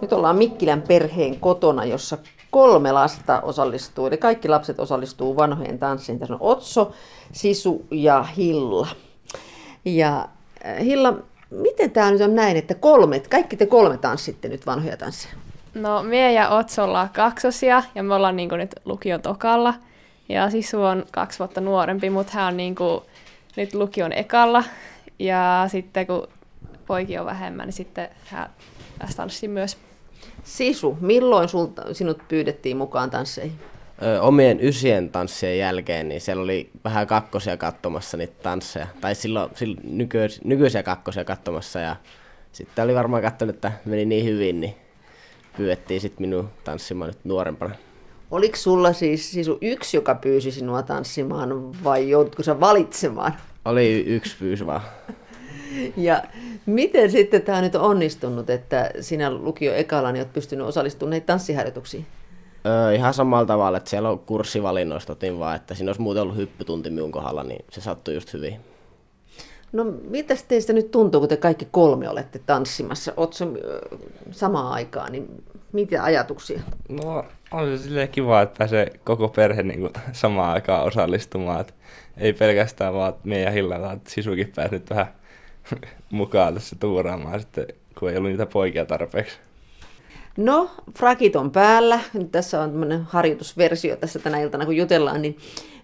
Nyt ollaan Mikkilän perheen kotona, jossa kolme lasta osallistuu, eli kaikki lapset osallistuu vanhojen tanssiin. Tässä on Otso, Sisu ja Hilla. Ja äh, Hilla, miten tämä nyt on näin, että kolmet, kaikki te kolme tanssitte nyt vanhoja tansseja? No, mie ja Otso ollaan kaksosia ja me ollaan niinku nyt lukion tokalla. Ja Sisu on kaksi vuotta nuorempi, mutta hän on niinku nyt lukion ekalla. Ja sitten kun poiki on vähemmän, niin sitten hän tanssii myös. Sisu, milloin sulta, sinut pyydettiin mukaan tansseihin? Ö, omien ysien tanssien jälkeen, niin siellä oli vähän kakkosia katsomassa niitä tansseja. Tai silloin, silloin nykyis, nykyisiä kakkosia katsomassa ja sitten oli varmaan katsonut, että meni niin hyvin, niin pyydettiin sitten minun tanssimaan nyt nuorempana. Oliko sulla siis Sisu yksi, joka pyysi sinua tanssimaan vai joudutko sä valitsemaan? Oli yksi pyysy vaan. Ja miten sitten tämä nyt on onnistunut, että sinä lukio ekalla niin olet pystynyt osallistumaan näihin tanssiharjoituksiin? Öö, ihan samalla tavalla, että siellä on kurssivalinnoista otin vaan, että siinä olisi muuten ollut hyppytunti minun kohdalla, niin se sattui just hyvin. No mitä teistä nyt tuntuu, kun te kaikki kolme olette tanssimassa? Oletko samaan aikaan, niin mitä ajatuksia? No on se silleen kiva, että pääsee koko perhe niin kuin, samaan aikaan osallistumaan. Että ei pelkästään vaan meidän ja Hilla, vaan Sisukin pääsi nyt vähän mukaan tässä tuuraamaan sitten, kun ei ollut niitä poikia tarpeeksi. No, frakit on päällä. Nyt tässä on tämmöinen harjoitusversio tässä tänä iltana, kun jutellaan. Niin,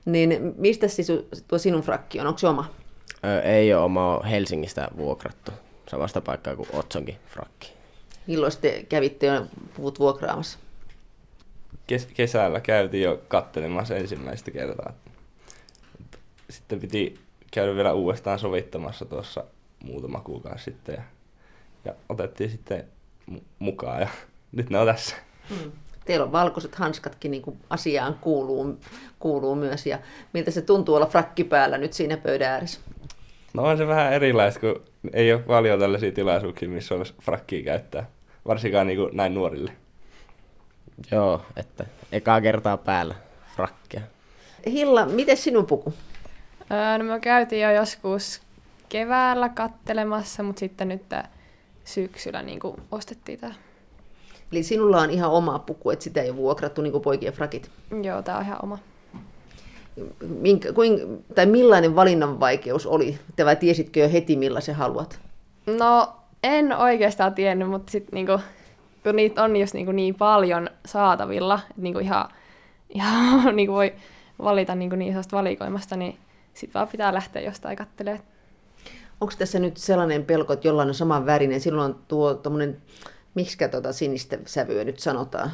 niin mistä siis tuo sinun frakki on? Onko se oma? Öö, ei ole oma Helsingistä vuokrattu. Samasta paikkaa kuin Otsonkin frakki. Milloin te kävitte jo puvut vuokraamassa? Kes- kesällä käytiin jo kattelemassa ensimmäistä kertaa. Sitten piti käydä vielä uudestaan sovittamassa tuossa muutama kuukausi sitten ja, ja otettiin sitten mukaan ja nyt ne on tässä. Hmm. Teillä on valkoiset hanskatkin, niin kuin asiaan kuuluu, kuuluu myös. Ja miltä se tuntuu olla frakki päällä nyt siinä pöydän ääressä? No on se vähän erilaista, kun ei ole paljon tällaisia tilaisuuksia, missä olisi frakkia käyttää. Varsinkaan niin kuin näin nuorille. Joo, että ekaa kertaa päällä frakkia. Hilla, miten sinun puku? Öö, no me käytiin jo joskus keväällä kattelemassa, mutta sitten nyt syksyllä niin kuin ostettiin tämä. Eli sinulla on ihan oma puku, että sitä ei ole vuokrattu niin kuin poikien frakit? Joo, tämä on ihan oma. Minkä, kuin, tai millainen valinnan vaikeus oli? Vai tiesitkö jo heti, millaisen haluat? No, en oikeastaan tiennyt, mutta sitten niinku, kun niitä on just niinku niin paljon saatavilla, että niinku ihan, ihan niinku voi valita niinku niin isosta valikoimasta, niin sitten vaan pitää lähteä jostain katselemaan. Onko tässä nyt sellainen pelko, että jollain on saman värinen, silloin tuo tuommoinen, miksi tuota sinistä sävyä nyt sanotaan?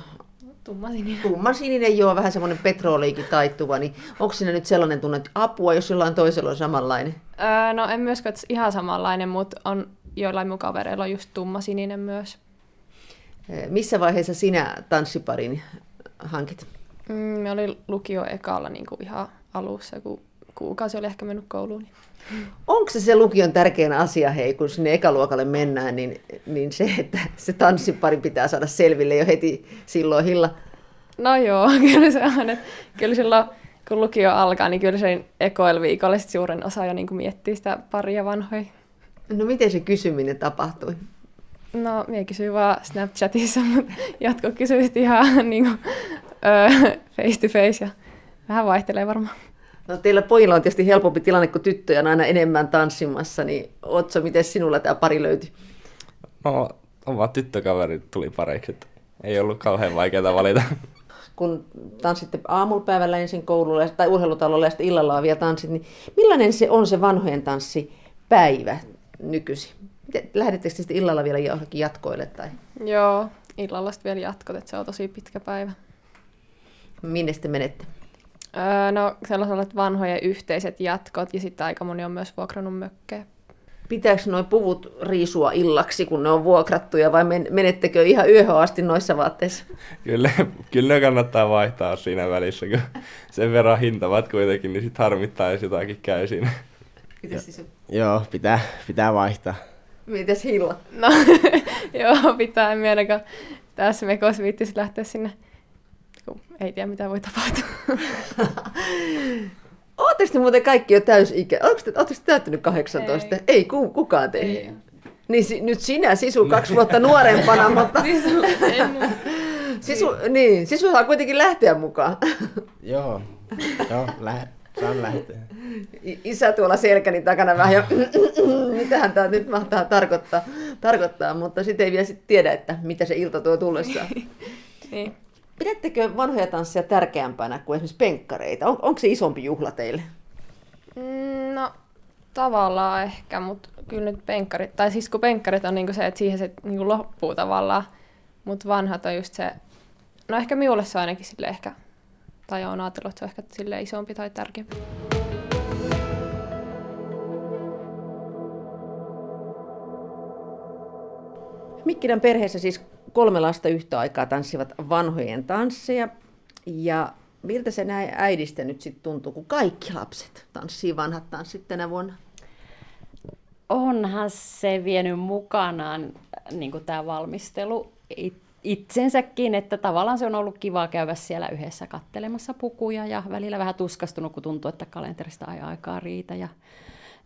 Tummasininen. Tummasininen, joo, vähän semmoinen petroliikin taittuva, niin onko siinä nyt sellainen tunne, että apua, jos jollain toisella on samanlainen? Öö, no en myöskään ihan samanlainen, mutta on joillain mun kavereilla on just tummasininen myös. Missä vaiheessa sinä tanssiparin hankit? Mm, me oli lukio ekalla niin kuin ihan alussa, kun kuukausi oli ehkä mennyt kouluun. Niin. Onko se se lukion tärkein asia, hei, kun sinne ekaluokalle mennään, niin, niin se, että se tanssipari pitää saada selville jo heti silloin hilla? No joo, kyllä se on. Että kyllä silloin, kun lukio alkaa, niin kyllä se ekoilviikolla suurin osa jo niin kuin miettii sitä paria vanhoja. No miten se kysyminen tapahtui? No, minä kysyin vaan Snapchatissa, mutta kysyivät ihan niin kuin, face to face ja vähän vaihtelee varmaan. No teillä pojilla on tietysti helpompi tilanne, kun tyttöjä on aina enemmän tanssimassa, niin Otso, miten sinulla tämä pari löytyi? No, oma tyttökaveri tuli pareiksi, että ei ollut kauhean vaikeaa valita. Kun tanssitte aamupäivällä ensin koululla tai urheilutalolla ja sitten illalla vielä tanssit, niin millainen se on se vanhojen tanssi päivä nykyisin? Lähdettekö sitten illalla vielä johonkin jatkoille? Tai? Joo, illalla sitten vielä jatkot, että se on tosi pitkä päivä. Minne sitten menette? Öö, no sellaiset vanhoja yhteiset jatkot ja sitten aika moni on myös vuokrannut mökkejä. Pitääkö nuo puvut riisua illaksi, kun ne on vuokrattuja vai menettekö ihan yöhön asti noissa vaatteissa? Kyllä, kyllä kannattaa vaihtaa siinä välissä, kun sen verran hintavat kuitenkin, niin sitten harmittaa, jos jotakin käy siinä. siis? Joo, pitää, pitää vaihtaa. Mites Hilla? No, joo, pitää. En ainakaan tässä mekos viittisi lähteä sinne, ei tiedä mitä voi tapahtua. Oletteko te muuten kaikki jo täysikä? Oletteko te, täyttänyt 18? Ei, ei kukaan teistä. Ei. Niin si- nyt sinä, Sisu, kaksi vuotta nuorempana, mutta Sisu, en, Sisu, niin, Sisu saa kuitenkin lähteä mukaan. Joo, joo, lähe, saan lähteä. I- Isä tuolla selkäni takana vähän ja mitähän tämä nyt mahtaa tarkoittaa, tarkoittaa mutta sitten ei vielä sit tiedä, että mitä se ilta tuo tullessaan. niin. Pidättekö vanhoja tansseja tärkeämpänä kuin esimerkiksi penkkareita? On, onko se isompi juhla teille? Mm, No tavallaan ehkä, mutta kyllä nyt penkkarit, tai siis kun penkkarit on niinku se, että siihen se niinku loppuu tavallaan, mutta vanhat on just se, no ehkä minulle se on ainakin sille ehkä, tai on ajatellut, että se on ehkä sille isompi tai tärkeämpi. Mikkilän perheessä siis kolme lasta yhtä aikaa tanssivat vanhojen tansseja. Ja miltä se näin äidistä nyt sitten tuntuu, kun kaikki lapset tanssii vanhat tanssit tänä vuonna? onhan se vienyt mukanaan niin tämä valmistelu it- itsensäkin, että tavallaan se on ollut kiva käydä siellä yhdessä kattelemassa pukuja ja välillä vähän tuskastunut, kun tuntuu, että kalenterista ei aikaa riitä ja,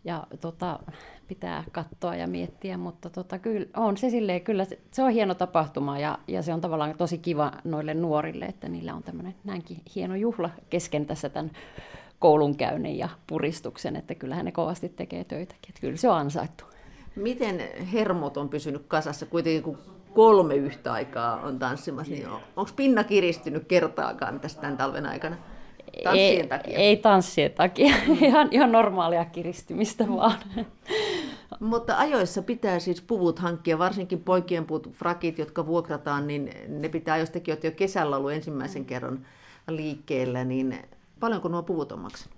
ja tota, pitää katsoa ja miettiä, mutta tota, kyllä on se silleen, kyllä se, se on hieno tapahtuma ja, ja se on tavallaan tosi kiva noille nuorille, että niillä on tämmöinen näinkin hieno juhla kesken tässä tämän koulunkäynnin ja puristuksen, että kyllähän ne kovasti tekee töitäkin, että kyllä se on ansaittu. Miten hermot on pysynyt kasassa kuitenkin, kun kolme yhtä aikaa on tanssimassa, niin onko pinna kiristynyt kertaakaan tästä tämän talven aikana? Tanssien ei, takia. Ei tanssien takia, ihan, ihan normaalia kiristymistä vaan. Mutta ajoissa pitää siis puvut hankkia, varsinkin poikien puvut, frakit, jotka vuokrataan, niin ne pitää ajoistakin, että jo kesällä ollut ensimmäisen kerran liikkeellä, niin paljonko nuo puvut on maksanut?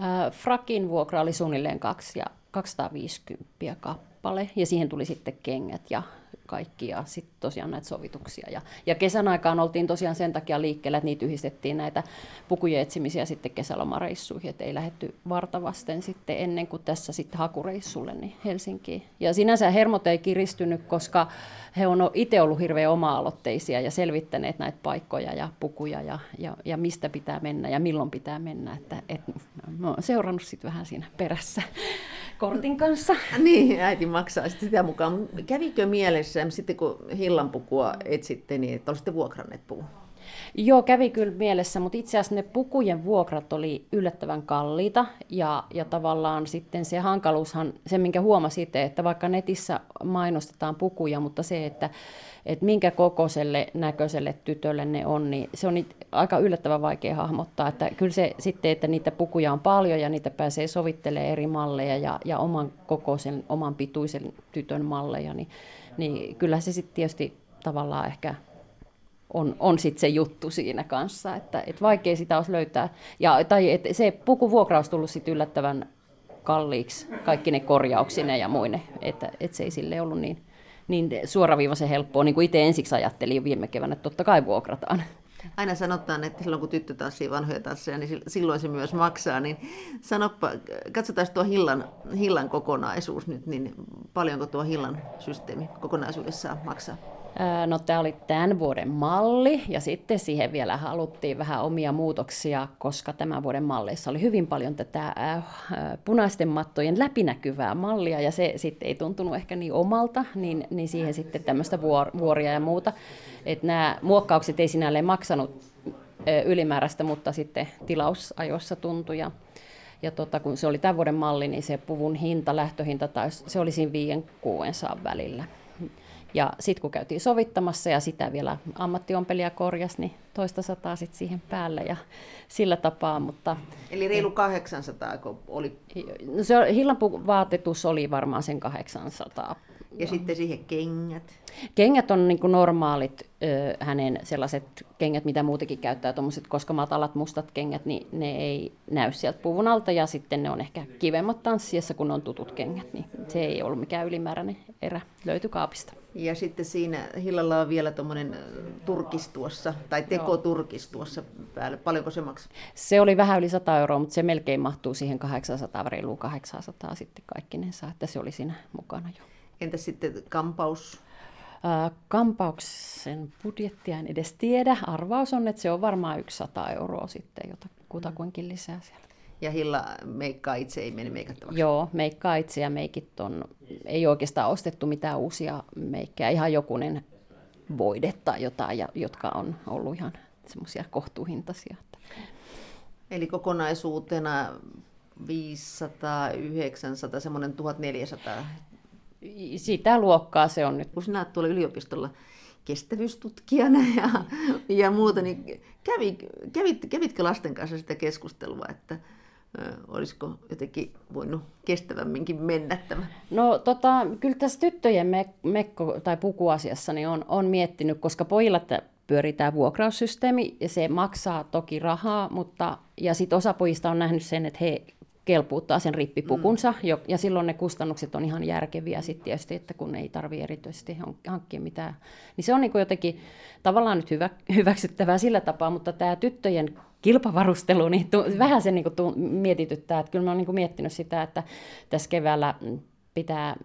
Äh, Frakin vuokra oli suunnilleen kaksi ja 250 kappale ja siihen tuli sitten kengät ja kaikki ja sitten tosiaan näitä sovituksia. Ja, ja kesän aikaan oltiin tosiaan sen takia liikkeellä, että niitä yhdistettiin näitä pukujen etsimisiä sitten kesälomareissuihin, että ei lähetty vartavasten sitten ennen kuin tässä sitten hakureissulle niin Helsinkiin. Ja sinänsä hermot ei kiristynyt, koska he on itse ollut hirveän oma-aloitteisia ja selvittäneet näitä paikkoja ja pukuja ja, ja, ja mistä pitää mennä ja milloin pitää mennä. Että, et, mä oon seurannut sitten vähän siinä perässä kortin kanssa. Niin, äiti maksaa sitten sitä mukaan. Kävikö mielessä sitten kun hillanpukua etsitte, niin että olisitte vuokranneet puvun? Joo, kävi kyllä mielessä, mutta itse asiassa ne pukujen vuokrat oli yllättävän kalliita ja, ja tavallaan sitten se hankaluushan, se minkä huomasi itse, että vaikka netissä mainostetaan pukuja, mutta se, että, että minkä kokoiselle näköiselle tytölle ne on, niin se on aika yllättävän vaikea hahmottaa. Että kyllä se sitten, että niitä pukuja on paljon ja niitä pääsee sovittelemaan eri malleja ja, ja oman kokoisen, oman pituisen tytön malleja, niin, niin kyllä se sitten tietysti tavallaan ehkä on, on sitten se juttu siinä kanssa, että et vaikea sitä olisi löytää. Ja, tai et se pukuvuokra olisi tullut sitten yllättävän kalliiksi, kaikki ne korjauksine ja muine, että et se ei sille ollut niin, niin suoraviivaisen helppoa, niin kuin itse ensiksi ajattelin viime keväänä, että totta kai vuokrataan. Aina sanotaan, että silloin kun tyttö tanssii vanhoja tansseja, niin silloin se myös maksaa. Niin sanoppa, katsotaan tuo hillan, hillan kokonaisuus nyt, niin paljonko tuo hillan systeemi kokonaisuudessaan maksaa? No tämä oli tämän vuoden malli ja sitten siihen vielä haluttiin vähän omia muutoksia, koska tämän vuoden malleissa oli hyvin paljon tätä punaisten mattojen läpinäkyvää mallia ja se sitten ei tuntunut ehkä niin omalta, niin, niin siihen sitten tämmöistä vuoria ja muuta. Että nämä muokkaukset ei sinälleen maksanut ylimääräistä, mutta sitten tilausajoissa tuntui ja ja tota, kun se oli tämän vuoden malli, niin se puvun hinta, lähtöhinta, taisi, se oli siinä 5-600 välillä. Ja sitten kun käytiin sovittamassa ja sitä vielä ammattiompelija korjasi, niin toista sataa sitten siihen päälle ja sillä tapaa. Mutta, Eli reilu 800 kun oli? No se hillan vaatetus oli varmaan sen 800. Ja sitten siihen kengät? Kengät on niin kuin normaalit ö, hänen sellaiset kengät, mitä muutenkin käyttää, tuommoiset, koska matalat mustat kengät, niin ne ei näy sieltä puvun alta ja sitten ne on ehkä kivemmat tanssiessa, kun on tutut kengät, niin se ei ollut mikään ylimääräinen erä, löytyi kaapista. Ja sitten siinä hillalla on vielä tuommoinen turkis tuossa, tai tekoturkis tuossa päällä. Paljonko se maksaa? Se oli vähän yli 100 euroa, mutta se melkein mahtuu siihen 800, reiluun 800 sitten kaikkinensa, että se oli siinä mukana jo. Entäs sitten kampaus? Kampauksen budjettia en edes tiedä. Arvaus on, että se on varmaan 100 euroa sitten, jota kutakuinkin lisää siellä. Ja Hilla meikkaa itse, ei mene meikattavaksi. Joo, meikkaa itse ja meikit on, ei oikeastaan ostettu mitään uusia meikkejä, ihan jokunen voide tai jotain, ja, jotka on ollut ihan semmoisia kohtuuhintaisia. Eli kokonaisuutena 500, 900, semmoinen 1400. Sitä luokkaa se on nyt. Kun sinä tuolla yliopistolla kestävyystutkijana ja, ja muuta, niin kävi, kävit, kävitkö lasten kanssa sitä keskustelua, että olisiko jotenkin voinut kestävämminkin mennä tämä? No tota, kyllä tässä tyttöjen me- mekko- tai pukuasiassa niin on, on miettinyt, koska pojilla pyörii tämä vuokraussysteemi ja se maksaa toki rahaa, mutta ja sitten osa pojista on nähnyt sen, että he kelpuuttaa sen rippipukunsa, mm. ja silloin ne kustannukset on ihan järkeviä sitten tietysti, että kun ei tarvitse erityisesti hankkia mitään. Niin se on niin jotenkin tavallaan nyt hyvä, hyväksyttävää sillä tapaa, mutta tämä tyttöjen kilpavarustelu, niin tu, vähän se niin kuin tu, mietityttää, että kyllä mä oon niin miettinyt sitä, että tässä keväällä pitää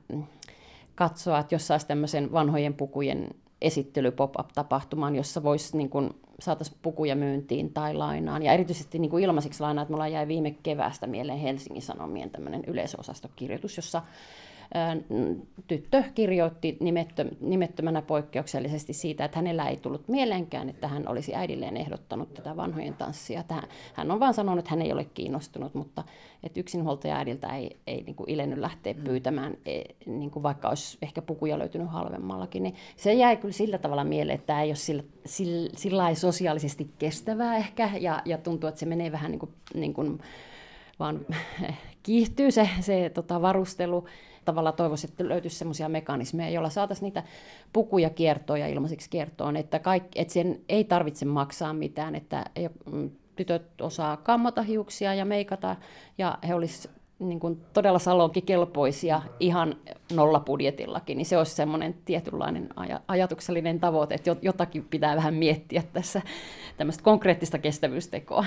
katsoa, että jos saisi tämmöisen vanhojen pukujen esittely pop-up-tapahtumaan, jossa voisi niin kuin, saataisiin pukuja myyntiin tai lainaan. Ja erityisesti niin kuin ilmaiseksi lainaa, että mulla jäi viime keväästä mieleen Helsingin Sanomien tämmöinen yleisosastokirjoitus, jossa tyttö kirjoitti nimettömänä poikkeuksellisesti siitä, että hänellä ei tullut mieleenkään, että hän olisi äidilleen ehdottanut tätä vanhojen tanssia. Hän on vain sanonut, että hän ei ole kiinnostunut, mutta että yksinhuoltaja äidiltä ei, ei niin kuin ilennyt lähteä mm. pyytämään, e, niin kuin vaikka olisi ehkä pukuja löytynyt halvemmallakin. Niin se jäi kyllä sillä tavalla mieleen, että tämä ei ole sillä, sillä, sillä sosiaalisesti kestävää ehkä, ja, ja tuntuu, että se menee vähän niin kuin, niin kuin vaan kiihtyy se, se tota, varustelu tavalla toivoisin, että löytyisi sellaisia mekanismeja, joilla saataisiin niitä pukuja kiertoon ja ilmaiseksi kiertoon, että, kaikki, että sen ei tarvitse maksaa mitään, että mm, tytöt osaa kammata hiuksia ja meikata, ja he olisivat niin todella salonkikelpoisia ihan nollapudjetillakin, niin se olisi semmoinen tietynlainen aj- ajatuksellinen tavoite, että jotakin pitää vähän miettiä tässä tämmöistä konkreettista kestävyystekoa.